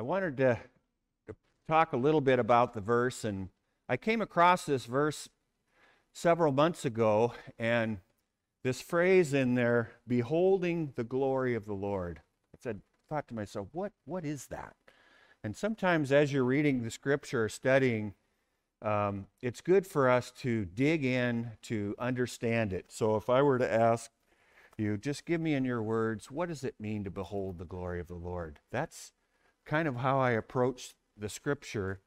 I wanted to, to talk a little bit about the verse, and I came across this verse several months ago, and this phrase in there, beholding the glory of the Lord. I said, thought to myself, what, what is that? And sometimes as you're reading the scripture or studying, um, it's good for us to dig in to understand it. So if I were to ask you, just give me in your words, what does it mean to behold the glory of the Lord? That's kind of how I approach the scripture,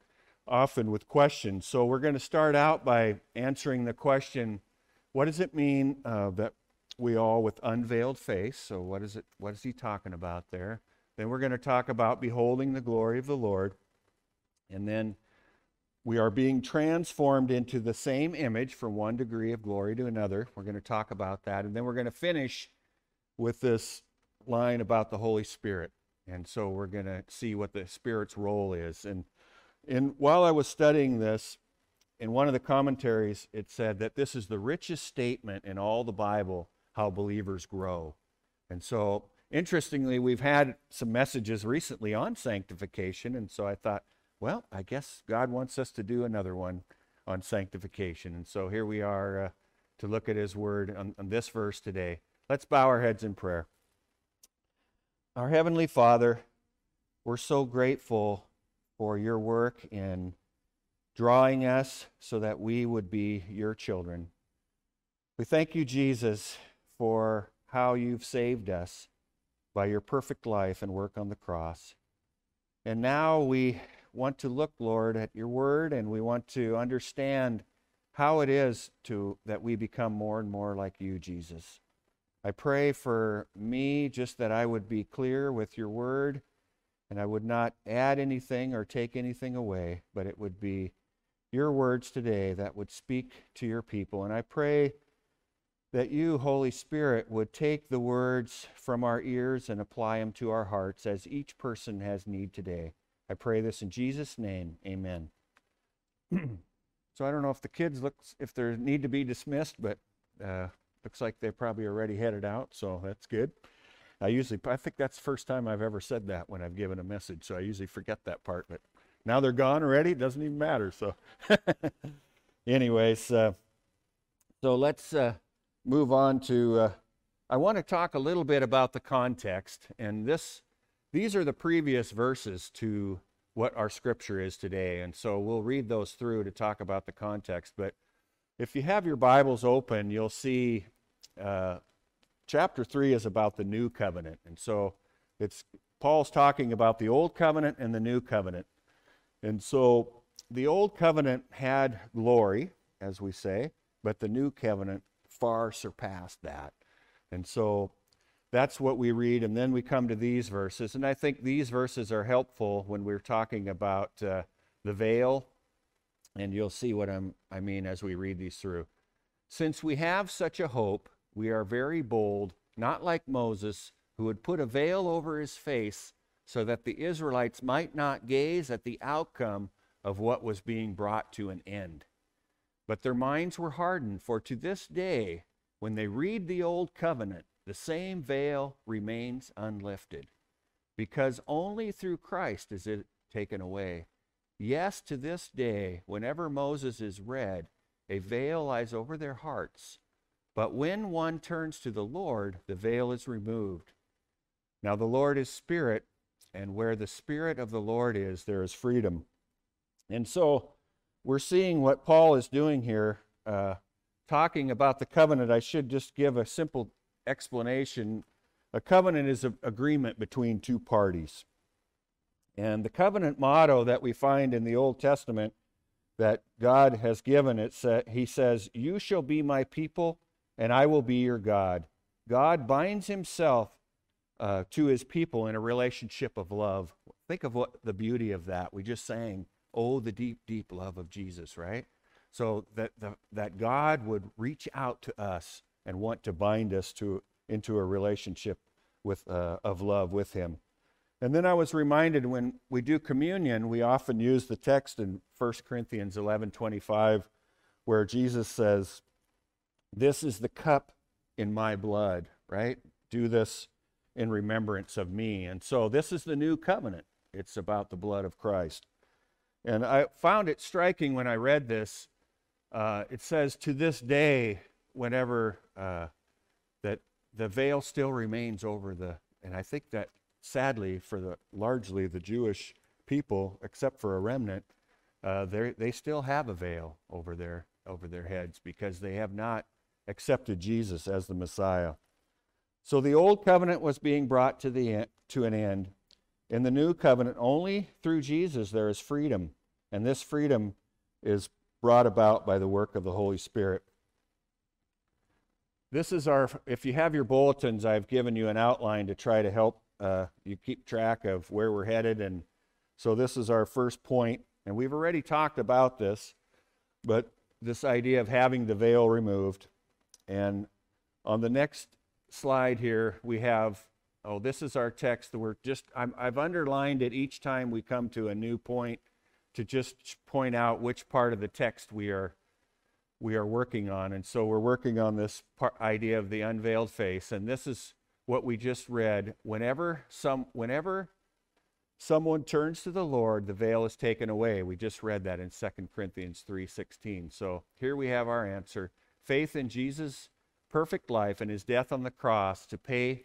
often with questions. So we're going to start out by answering the question, what does it mean uh, that we all with unveiled face? So what is it? What is he talking about there? Then we're going to talk about beholding the glory of the Lord, and then we are being transformed into the same image from one degree of glory to another. We're going to talk about that. And then we're going to finish with this line about the Holy Spirit. And so we're going to see what the Spirit's role is. And, and while I was studying this, in one of the commentaries, it said that this is the richest statement in all the Bible how believers grow. And so, interestingly, we've had some messages recently on sanctification. And so I thought, well, I guess God wants us to do another one on sanctification. And so here we are uh, to look at His Word on, on this verse today. Let's bow our heads in prayer. Our Heavenly Father, we're so grateful for your work in drawing us so that we would be your children. We thank you, Jesus, for how you've saved us by your perfect life and work on the cross. And now we want to look, Lord, at your word and we want to understand how it is to that we become more and more like you, Jesus. I pray for me just that I would be clear with your word and I would not add anything or take anything away, but it would be your words today that would speak to your people. And I pray that you, Holy Spirit, would take the words from our ears and apply them to our hearts as each person has need today. I pray this in Jesus' name. Amen. so I don't know if the kids look if they need to be dismissed, but uh, looks like they probably already headed out, so that's good. I usually I think that's the first time I've ever said that when I've given a message, so I usually forget that part. But now they're gone already. It doesn't even matter. So, anyways, uh, so let's uh, move on to. Uh, I want to talk a little bit about the context, and this these are the previous verses to what our scripture is today. And so we'll read those through to talk about the context. But if you have your Bibles open, you'll see uh, chapter 3 is about the new covenant. And so it's Paul's talking about the old covenant and the new covenant. And so the old covenant had glory, as we say, but the new covenant far surpassed that. And so that's what we read. And then we come to these verses. And I think these verses are helpful when we're talking about uh, the veil. And you'll see what I'm, I mean as we read these through. Since we have such a hope, we are very bold, not like Moses, who would put a veil over his face so that the Israelites might not gaze at the outcome of what was being brought to an end. But their minds were hardened, for to this day, when they read the Old Covenant, the same veil remains unlifted because only through Christ is it taken away. Yes, to this day, whenever Moses is read, a veil lies over their hearts. But when one turns to the Lord, the veil is removed. Now, the Lord is Spirit, and where the Spirit of the Lord is, there is freedom. And so we're seeing what Paul is doing here, uh, talking about the covenant. I should just give a simple explanation, a covenant is an agreement between two parties. And the covenant motto that we find in the Old Testament that God has given, it he says, You shall be my people, and I will be your God. God binds himself uh, to his people in a relationship of love. Think of what the beauty of that. We just sang, Oh, the deep, deep love of Jesus, right? So that, the, that God would reach out to us and want to bind us to into a relationship with uh, of love with him. And then I was reminded when we do communion, we often use the text in 1 Corinthians 11:25 where Jesus says, "This is the cup in my blood," right? Do this in remembrance of me. And so this is the new covenant. it's about the blood of Christ. And I found it striking when I read this. Uh, it says, to this day, whenever uh, that the veil still remains over the, and I think that sadly for the largely the Jewish people, except for a remnant, uh, they still have a veil over their over their heads because they have not accepted Jesus as the Messiah. So the old covenant was being brought to the to an end. In the new covenant, only through Jesus there is freedom, and this freedom is brought about by the work of the Holy Spirit. This is our, if you have your bulletins, I've given you an outline to try to help uh, you keep track of where we're headed. And so this is our first point, and we've already talked about this, but this idea of having the veil removed. And on the next slide here, we have, oh, this is our text. We're just, i have underlined it each time we come to a new point to just point out which part of the text we are we are working on. And so we're working on this part, idea of the unveiled face. And this is what we just read. Whenever some whenever someone turns to the Lord, the veil is taken away. We just read that in 2 Corinthians 3:16. So here we have our answer. Faith in Jesus' perfect life and his death on the cross to pay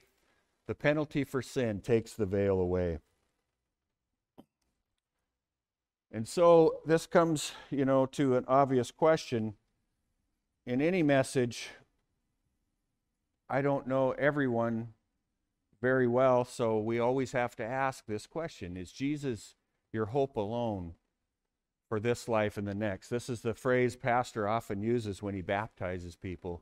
the penalty for sin takes the veil away. And so this comes, you know, to an obvious question. In any message, I don't know everyone very well, so we always have to ask this question Is Jesus your hope alone for this life and the next? This is the phrase Pastor often uses when he baptizes people.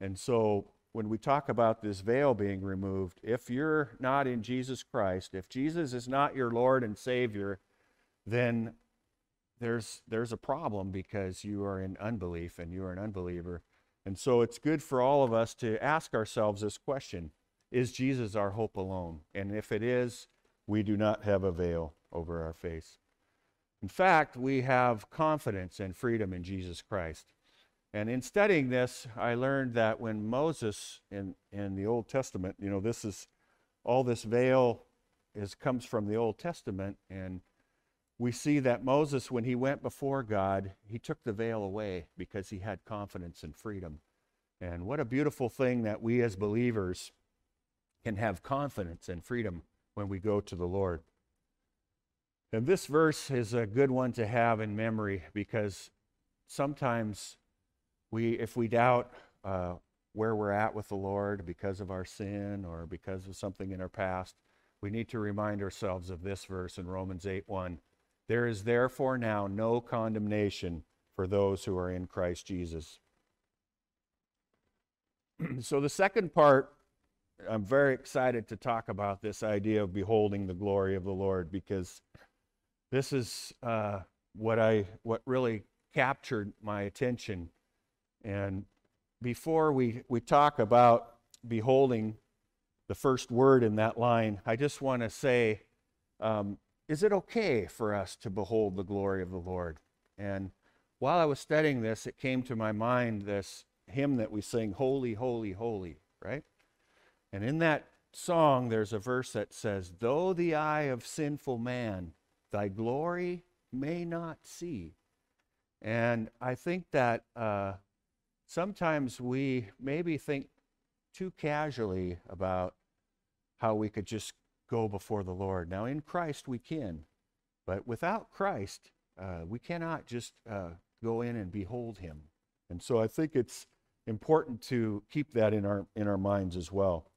And so when we talk about this veil being removed, if you're not in Jesus Christ, if Jesus is not your Lord and Savior, then there's there's a problem because you are in unbelief and you are an unbeliever. And so it's good for all of us to ask ourselves this question is Jesus our hope alone? And if it is, we do not have a veil over our face. In fact, we have confidence and freedom in Jesus Christ. And in studying this, I learned that when Moses in, in the Old Testament, you know, this is all this veil is comes from the Old Testament, and we see that Moses, when he went before God, he took the veil away because he had confidence and freedom. And what a beautiful thing that we as believers can have confidence and freedom when we go to the Lord. And this verse is a good one to have in memory because sometimes we, if we doubt uh, where we're at with the Lord because of our sin or because of something in our past, we need to remind ourselves of this verse in Romans 8 1. There is therefore now no condemnation for those who are in Christ Jesus. so the second part I'm very excited to talk about this idea of beholding the glory of the Lord because this is uh, what I what really captured my attention. And before we, we talk about beholding the first word in that line, I just want to say, um, is it okay for us to behold the glory of the Lord? And while I was studying this, it came to my mind this hymn that we sing, Holy, Holy, Holy, right? And in that song, there's a verse that says, Though the eye of sinful man thy glory may not see. And I think that uh, sometimes we maybe think too casually about how we could just go before the Lord. Now, in Christ, we can, but without Christ, uh, we cannot just uh, go in and behold him. And so I think it's important to keep that in our, in our minds as well.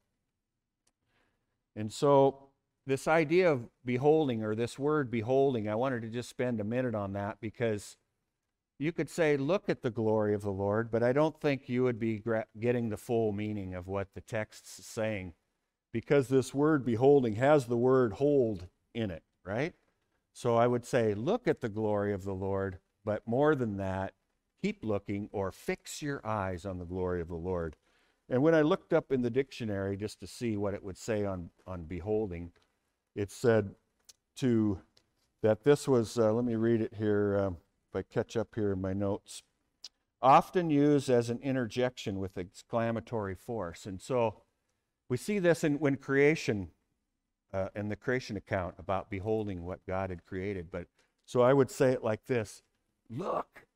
And so, this idea of beholding, or this word beholding, I wanted to just spend a minute on that because you could say, look at the glory of the Lord, but I don't think you would be getting the full meaning of what the text's saying because this word beholding has the word hold in it, right? So I would say, look at the glory of the Lord, but more than that, keep looking or fix your eyes on the glory of the Lord. And when I looked up in the dictionary just to see what it would say on, on beholding, it said to that this was, uh, let me read it here, uh, if I catch up here in my notes, often used as an interjection with exclamatory force. And so we see this in when creation uh, in the creation account about beholding what God had created. But so I would say it like this Look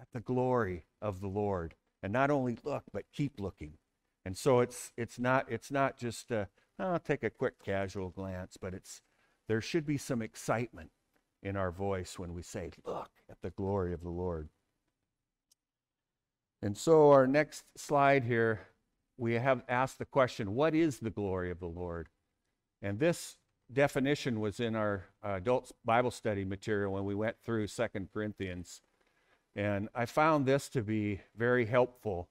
at the glory of the Lord. And not only look, but keep looking. And so it's, it's, not, it's not just, uh, I'll take a quick casual glance, but it's, there should be some excitement in our voice when we say, Look at the glory of the Lord. And so, our next slide here, we have asked the question, What is the glory of the Lord? And this definition was in our uh, adult Bible study material when we went through Second Corinthians. And I found this to be very helpful.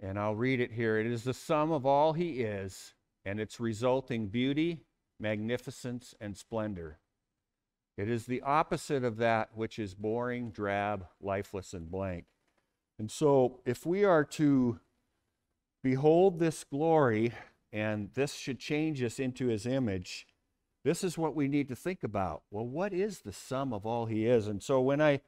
And I'll read it here. It is the sum of all he is and its resulting beauty, magnificence, and splendor. It is the opposite of that which is boring, drab, lifeless, and blank. And so, if we are to behold this glory, and this should change us into his image, this is what we need to think about. Well, what is the sum of all he is? And so, when I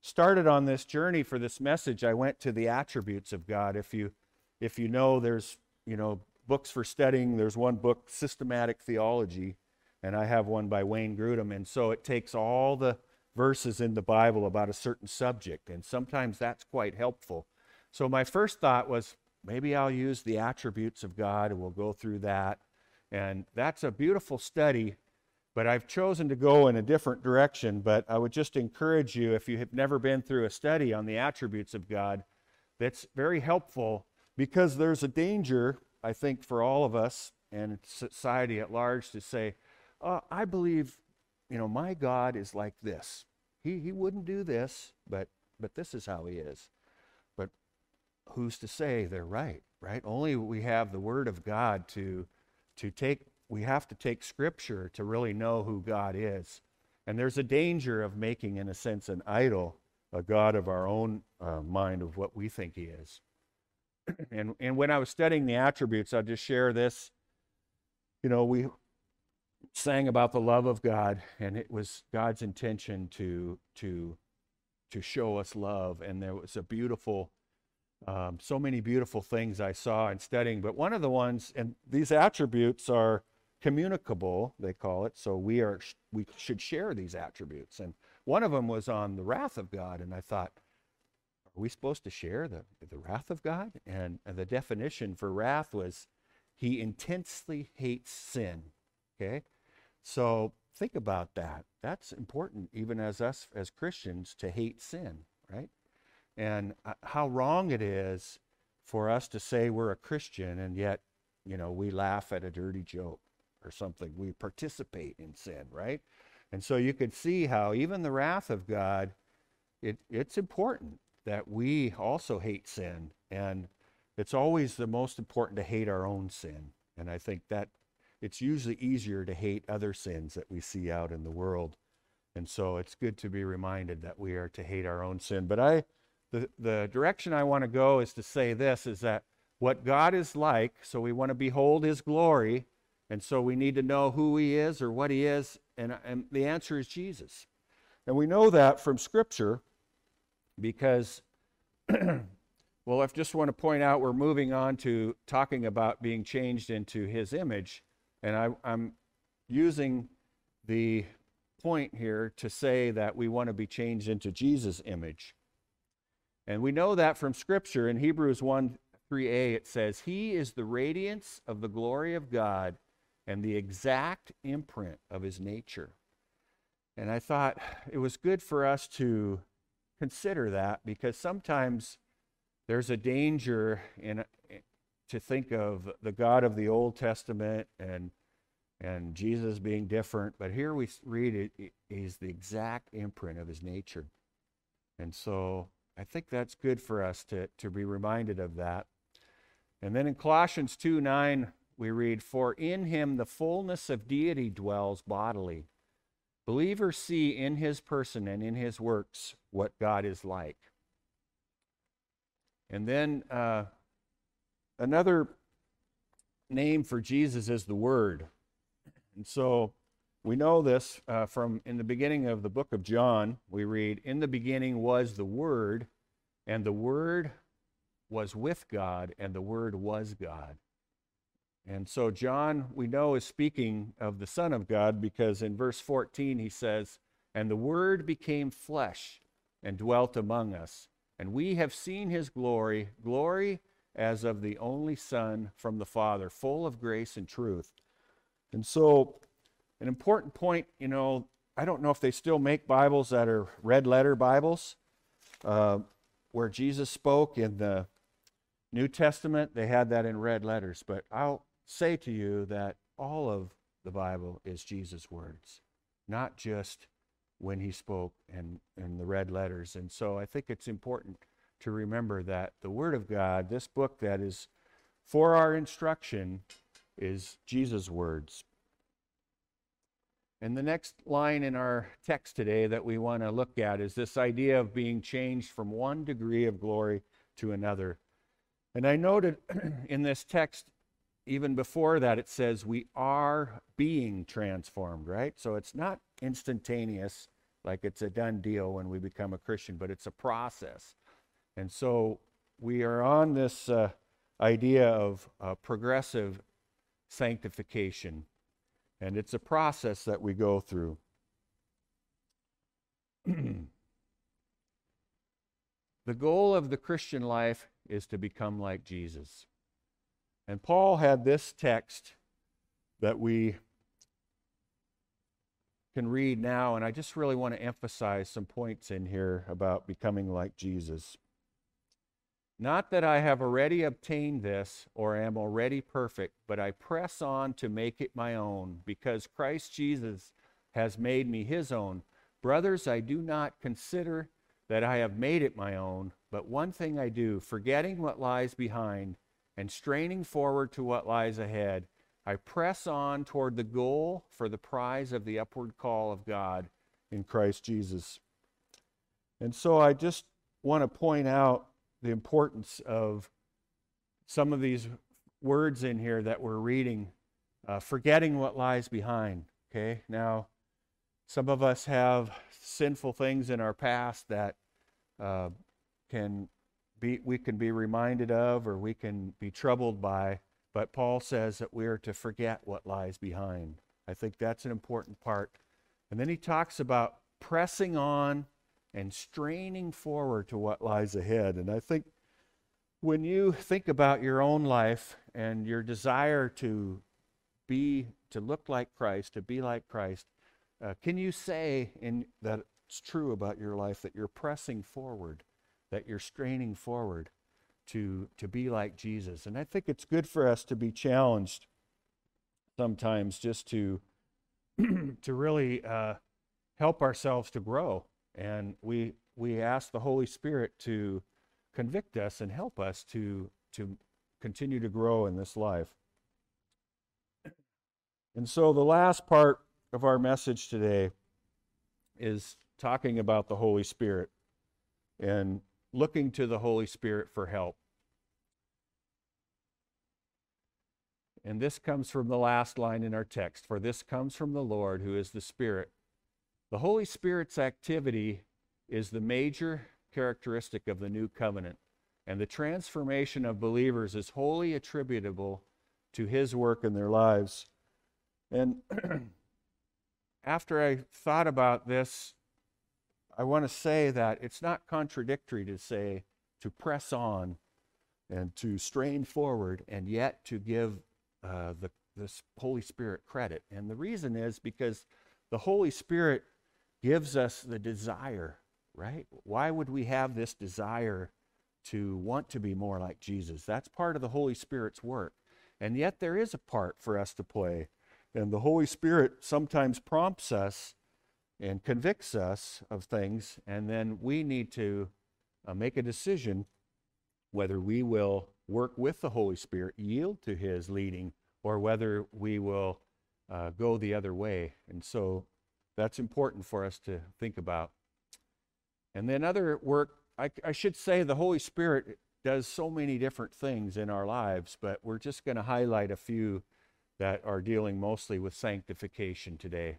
started on this journey for this message, I went to the attributes of God. If you if you know there's, you know, books for studying, there's one book, Systematic Theology, and I have one by Wayne Grudem. And so it takes all the verses in the Bible about a certain subject, and sometimes that's quite helpful. So my first thought was maybe I'll use the attributes of God and we'll go through that. And that's a beautiful study, but I've chosen to go in a different direction. But I would just encourage you, if you have never been through a study on the attributes of God, that's very helpful because there's a danger, I think, for all of us and society at large to say, oh, I believe, you know, my God is like this. He, he wouldn't do this, but, but this is how he is. But who's to say they're right, right? Only we have the Word of God to, to take, we have to take Scripture to really know who God is. And there's a danger of making, in a sense, an idol, a God of our own uh, mind of what we think He is. and, and when I was studying the attributes, I'll just share this. You know, we, sang about the love of God, and it was God's intention to to to show us love. And there was a beautiful, um, so many beautiful things I saw in studying. But one of the ones, and these attributes are communicable, they call it. So we are we should share these attributes. And one of them was on the wrath of God, and I thought. Are we supposed to share the, the wrath of God? And, the definition for wrath was he intensely hates sin. Okay? So think about that. That's important, even as us as Christians, to hate sin, right? And uh, how wrong it is for us to say we're a Christian and yet, you know, we laugh at a dirty joke or something. We participate in sin, right? And so you could see how even the wrath of God, it, it's important that we also hate sin. And it's always the most important to hate our own sin. And I think that it's usually easier to hate other sins that we see out in the world. And so it's good to be reminded that we are to hate our own sin. But I the, the direction I want to go is to say this is that what God is like, so we want to behold his glory, and so we need to know who he is or what he is, and, and the answer is Jesus. And we know that from Scripture because, well, I just want to point out we're moving on to talking about being changed into his image. And I, I'm using the point here to say that we want to be changed into Jesus' image. And we know that from Scripture. In Hebrews 1 3a, it says, He is the radiance of the glory of God and the exact imprint of His nature. And I thought it was good for us to consider that because sometimes there's a danger in to think of the God of the Old Testament and and Jesus being different, but here we read it, he's the exact imprint of his nature. And so I think that's good for us to, to be reminded of that. And then in Colossians 2 9, we read, For in him the fullness of deity dwells bodily. Believers see in his person and in his works what God is like. And then uh, Another name for Jesus is the Word. And so we know this uh, from in the beginning of the book of John. We read, In the beginning was the Word, and the Word was with God, and the Word was God. And so, John, we know, is speaking of the Son of God because in verse 14 he says, And the Word became flesh and dwelt among us, and we have seen his glory, glory as of the only Son from the Father, full of grace and truth. And so, an important point, you know, I don't know if they still make Bibles that are red letter Bibles, uh, where Jesus spoke in the New Testament, they had that in red letters. But I'll say to you that all of the Bible is Jesus' words, not just when he spoke and in the red letters. And so I think it's important to remember that the Word of God, this book that is for our instruction, is Jesus' words. And the next line in our text today that we want to look at is this idea of being changed from one degree of glory to another. And I noted in this text, even before that, it says we are being transformed, right? So it's not instantaneous, like it's a done deal when we become a Christian, but it's a process. And so we are on this uh, idea of uh, progressive sanctification, and it's a process that we go through. the goal of the Christian life is to become like Jesus. And Paul had this text that we can read now, and I just really want to emphasize some points in here about becoming like Jesus. Not that I have already obtained this or am already perfect, but I press on to make it my own, because Christ Jesus has made me his own. Brothers, I do not consider that I have made it my own, but one thing I do, forgetting what lies behind and straining forward to what lies ahead, I press on toward the goal for the prize of the upward call of God in Christ Jesus. And so I just want to point out the importance of some of these words in here that we're reading, uh, forgetting what lies behind. Okay, now some of us have sinful things in our past that uh, can be we can be reminded of or we can be troubled by. But Paul says that we are to forget what lies behind. I think that's an important part. And then he talks about pressing on and straining forward to what lies ahead. And I think when you think about your own life and your desire to be, to look like Christ, to be like Christ, uh, can you say in, that it's true about your life that you're pressing forward, that you're straining forward to, to be like Jesus? And I think it's good for us to be challenged sometimes just to, to really uh, help ourselves to grow and we, we ask the Holy Spirit to convict us and help us to, to continue to grow in this life. And so the last part of our message today is talking about the Holy Spirit and looking to the Holy Spirit for help. And this comes from the last line in our text For this comes from the Lord, who is the Spirit. The Holy Spirit's activity is the major characteristic of the new covenant, and the transformation of believers is wholly attributable to his work in their lives. And after I thought about this, I want to say that it's not contradictory to say to press on and to strain forward and yet to give uh, the Holy Spirit credit. And the reason is because the Holy Spirit gives us the desire, right? Why would we have this desire to want to be more like Jesus? That's part of the Holy Spirit's work. And yet there is a part for us to play. And the Holy Spirit sometimes prompts us and convicts us of things, and then we need to uh, make a decision whether we will work with the Holy Spirit, yield to His leading, or whether we will uh, go the other way. And so that's important for us to think about. And then other work, I, I should say the Holy Spirit does so many different things in our lives, but we're just going to highlight a few that are dealing mostly with sanctification today.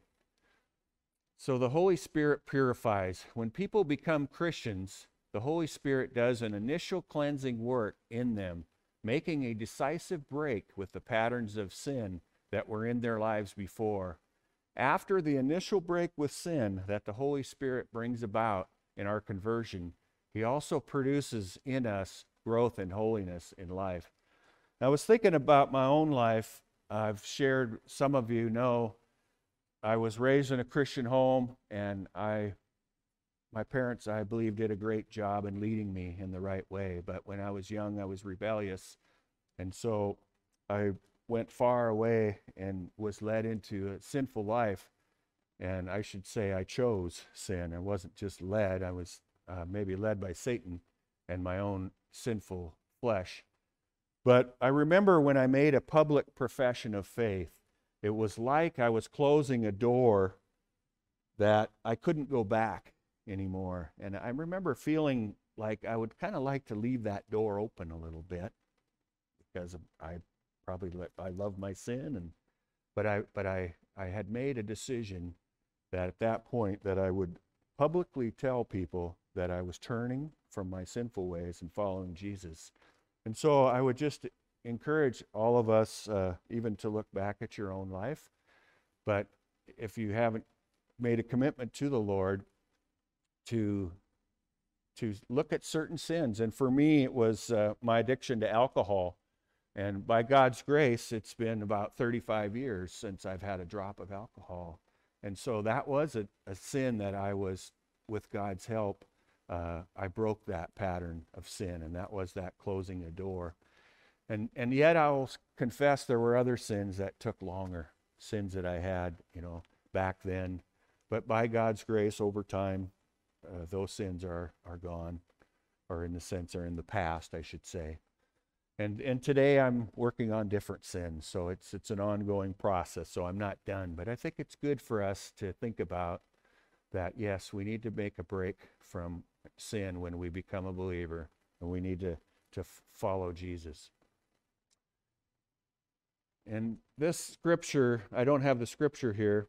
So the Holy Spirit purifies. When people become Christians, the Holy Spirit does an initial cleansing work in them making a decisive break with the patterns of sin that were in their lives before. After the initial break with sin that the Holy Spirit brings about in our conversion, He also produces in us growth and holiness in life. I was thinking about my own life. I've shared, some of you know, I was raised in a Christian home, and I, my parents, I believe, did a great job in leading me in the right way. But when I was young, I was rebellious, and so I went far away and was led into a sinful life. And I should say I chose sin. I wasn't just led, I was uh, maybe led by Satan and my own sinful flesh. But I remember when I made a public profession of faith, it was like I was closing a door that I couldn't go back anymore. And I remember feeling like I would kind of like to leave that door open a little bit because I probably I love my sin and but I but I I had made a decision that at that point that I would publicly tell people that I was turning from my sinful ways and following Jesus. And so I would just encourage all of us, uh, even to look back at your own life. But if you haven't made a commitment to the Lord, to to look at certain sins, and for me, it was uh, my addiction to alcohol. And by God's grace, it's been about 35 years since I've had a drop of alcohol. And so that was a, a sin that I was, with God's help, uh, I broke that pattern of sin, and that was that closing a door. And, and yet I'll confess there were other sins that took longer, sins that I had, you know, back then. But by God's grace, over time, uh, those sins are, are gone, or in the sense are in the past, I should say. And, and today I'm working on different sins, so it's, it's an ongoing process, so I'm not done. But I think it's good for us to think about that, yes, we need to make a break from sin when we become a believer, and we need to, to follow Jesus. And this scripture, I don't have the scripture here.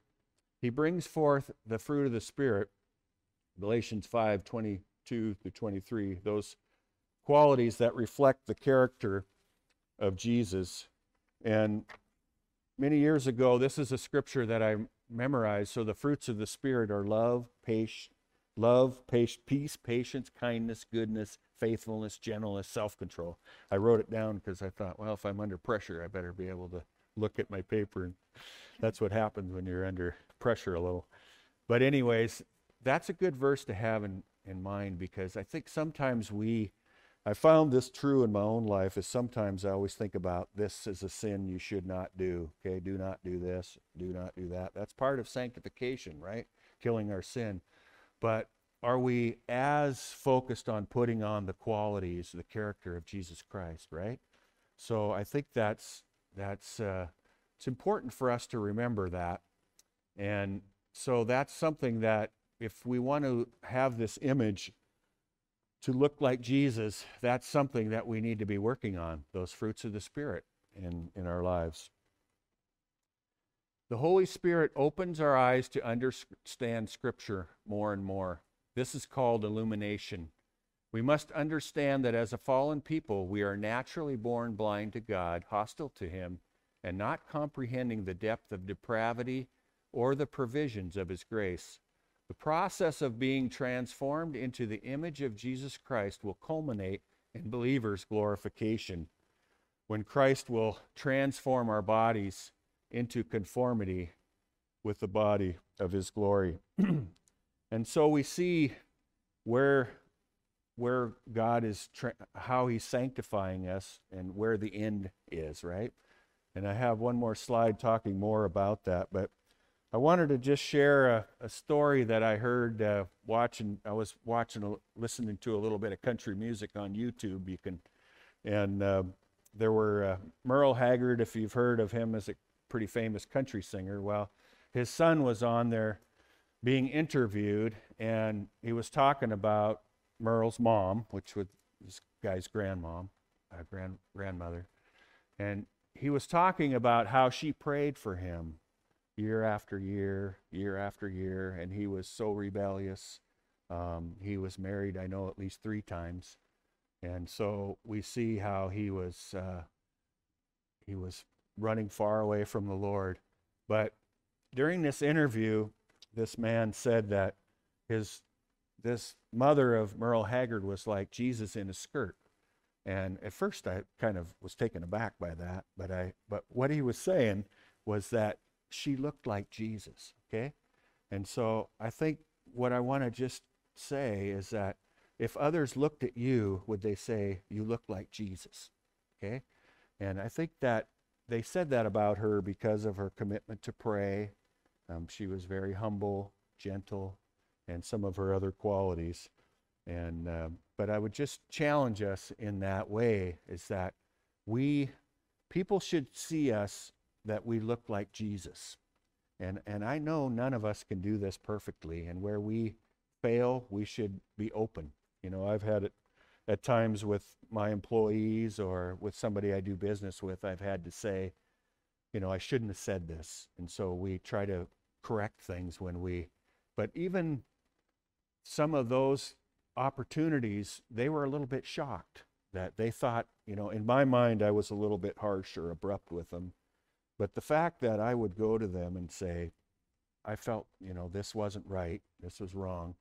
He brings forth the fruit of the Spirit, Galatians 5 22 through 23, those qualities that reflect the character of Jesus. And many years ago, this is a scripture that I memorized. So the fruits of the Spirit are love, patience, love, peace, patience, kindness, goodness, faithfulness, gentleness, self control. I wrote it down because I thought, well, if I'm under pressure, I better be able to look at my paper. And that's what happens when you're under pressure a little. But, anyways, that's a good verse to have in, in mind because I think sometimes we, I found this true in my own life, is sometimes I always think about this is a sin you should not do. Okay, do not do this, do not do that. That's part of sanctification, right? Killing our sin. But are we as focused on putting on the qualities, the character of Jesus Christ, right? So I think that's that's uh, it's important for us to remember that, and so that's something that if we want to have this image to look like Jesus, that's something that we need to be working on. Those fruits of the Spirit in in our lives. The Holy Spirit opens our eyes to understand Scripture more and more. This is called illumination. We must understand that as a fallen people, we are naturally born blind to God, hostile to Him, and not comprehending the depth of depravity or the provisions of His grace. The process of being transformed into the image of Jesus Christ will culminate in believers' glorification, when Christ will transform our bodies into conformity with the body of his glory. and so we see where where God is tra- how he's sanctifying us and where the end is, right? And I have one more slide talking more about that, but I wanted to just share a, a story that I heard uh, watching. I was watching, listening to a little bit of country music on YouTube. You can, and uh, there were uh, Merle Haggard, if you've heard of him as a pretty famous country singer. Well, his son was on there being interviewed, and he was talking about Merle's mom, which was this guy's grandmom, uh, grand grandmother, and he was talking about how she prayed for him year after year, year after year, and he was so rebellious. Um, he was married, I know, at least three times, And so we see how he was uh, he was running far away from the Lord. But during this interview, this man said that his this mother of Merle Haggard was like Jesus in a skirt. And at first I kind of was taken aback by that, but I but what he was saying was that she looked like Jesus, okay? And so I think what I want to just say is that if others looked at you, would they say you look like Jesus? Okay? And I think that they said that about her because of her commitment to pray. Um, she was very humble, gentle, and some of her other qualities. And um, but I would just challenge us in that way is that we people should see us that we look like Jesus. And and I know none of us can do this perfectly. And where we fail, we should be open. You know, I've had it at times with my employees or with somebody I do business with, I've had to say, you know, I shouldn't have said this. And so we try to correct things when we, but even some of those opportunities, they were a little bit shocked that they thought, you know, in my mind, I was a little bit harsh or abrupt with them. But the fact that I would go to them and say, I felt, you know, this wasn't right, this was wrong,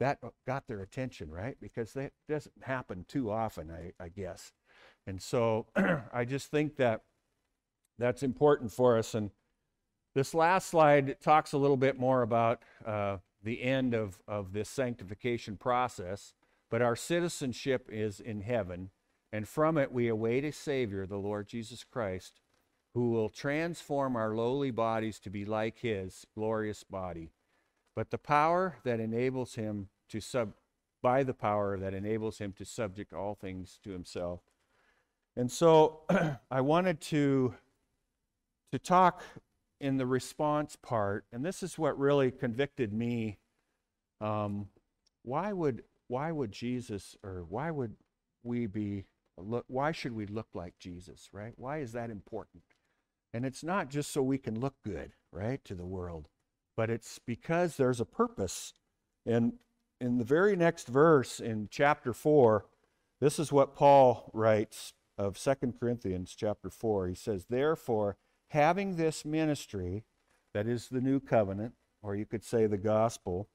that got their attention, right? Because that doesn't happen too often, I, I guess. And so I just think that that's important for us. And this last slide talks a little bit more about uh, the end of, of this sanctification process, but our citizenship is in heaven, and from it we await a Savior, the Lord Jesus Christ, who will transform our lowly bodies to be like his glorious body. But the power that enables him to sub by the power that enables him to subject all things to himself. And so I wanted to to talk in the response part, and this is what really convicted me. Um, why would why would Jesus or why would we be look why should we look like Jesus, right? Why is that important? And it's not just so we can look good, right, to the world, but it's because there's a purpose. And in the very next verse in chapter 4, this is what Paul writes of Second Corinthians chapter 4. He says, Therefore, having this ministry, that is the new covenant, or you could say the gospel,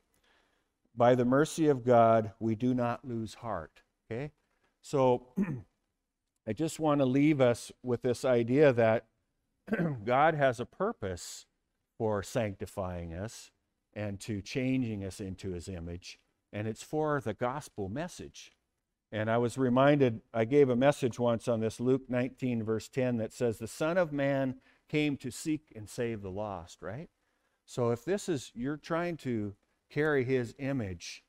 by the mercy of God, we do not lose heart. Okay? So I just want to leave us with this idea that God has a purpose for sanctifying us and to changing us into his image, and it's for the gospel message. And I was reminded, I gave a message once on this Luke 19, verse 10, that says, The Son of Man came to seek and save the lost, right? So if this is, you're trying to carry his image,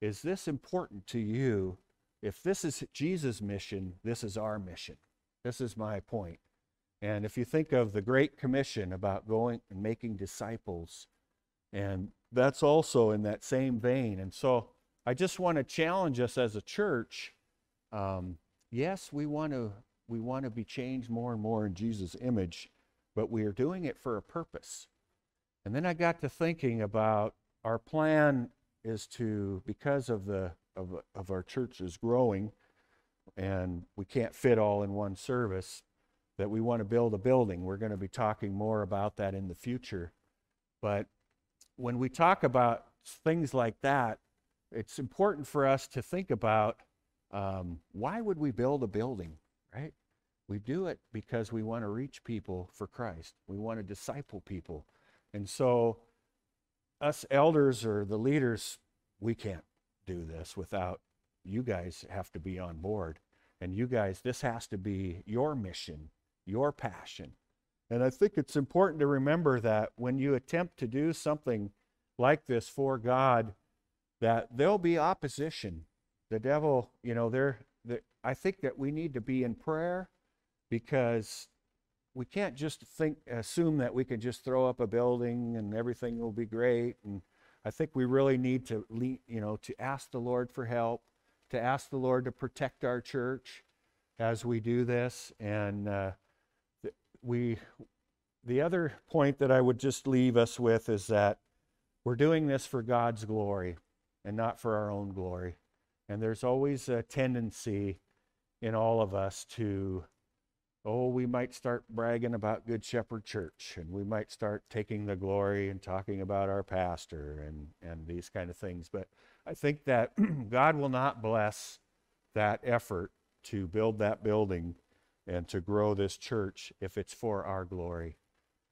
is this important to you? If this is Jesus' mission, this is our mission. This is my point. And if you think of the Great Commission about going and making disciples, and that's also in that same vein. And so I just want to challenge us as a church. Um, yes, we want to we want to be changed more and more in Jesus' image, but we are doing it for a purpose. And then I got to thinking about our plan is to because of the of, of our church is growing and we can't fit all in one service that we want to build a building. We're going to be talking more about that in the future. But when we talk about things like that, it's important for us to think about um, why would we build a building, right? We do it because we want to reach people for Christ. We want to disciple people. And so, us elders or the leaders, we can't do this without you guys have to be on board. And you guys, this has to be your mission, your passion. And I think it's important to remember that when you attempt to do something like this for God, that there'll be opposition. The devil, you know, there. I think that we need to be in prayer because we can't just think, assume that we can just throw up a building and everything will be great. And I think we really need to, you know, to ask the Lord for help, to ask the Lord to protect our church as we do this, and uh, we the other point that I would just leave us with is that we're doing this for God's glory and not for our own glory. And there's always a tendency in all of us to, oh, we might start bragging about Good Shepherd Church and we might start taking the glory and talking about our pastor and, and these kind of things. But I think that God will not bless that effort to build that building and to grow this church if it's for our glory.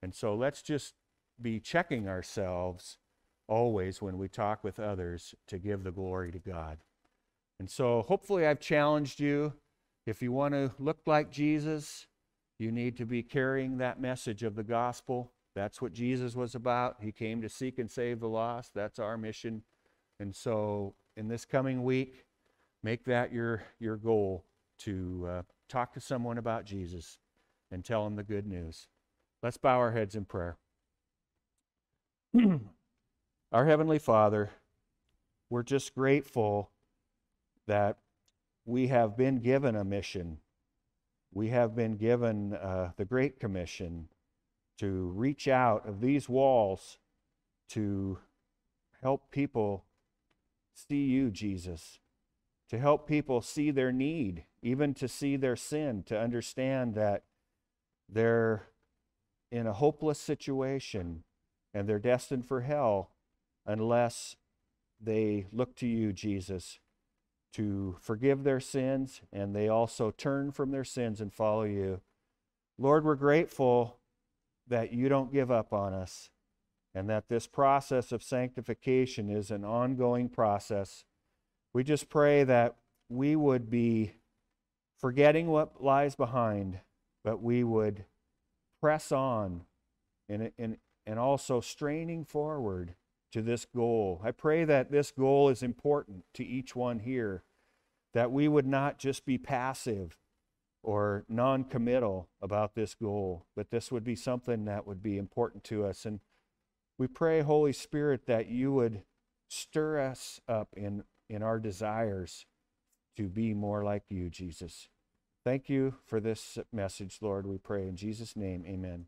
And so let's just be checking ourselves always when we talk with others to give the glory to God. And so hopefully I've challenged you. If you want to look like Jesus, you need to be carrying that message of the gospel. That's what Jesus was about. He came to seek and save the lost. That's our mission. And so in this coming week, make that your, your goal to uh, talk to someone about Jesus and tell them the good news. Let's bow our heads in prayer. our Heavenly Father, we're just grateful that we have been given a mission. We have been given uh, the Great Commission to reach out of these walls to help people see you, Jesus, to help people see their need, even to see their sin, to understand that they're in a hopeless situation and they're destined for hell unless they look to you, Jesus, to forgive their sins and they also turn from their sins and follow you. Lord, we're grateful that you don't give up on us and that this process of sanctification is an ongoing process. We just pray that we would be forgetting what lies behind, but we would press on and, and, and also straining forward to this goal. I pray that this goal is important to each one here, that we would not just be passive or non committal about this goal, but this would be something that would be important to us. And we pray, Holy Spirit, that you would stir us up in, in our desires to be more like you, Jesus. Thank you for this message, Lord. We pray in Jesus' name. Amen.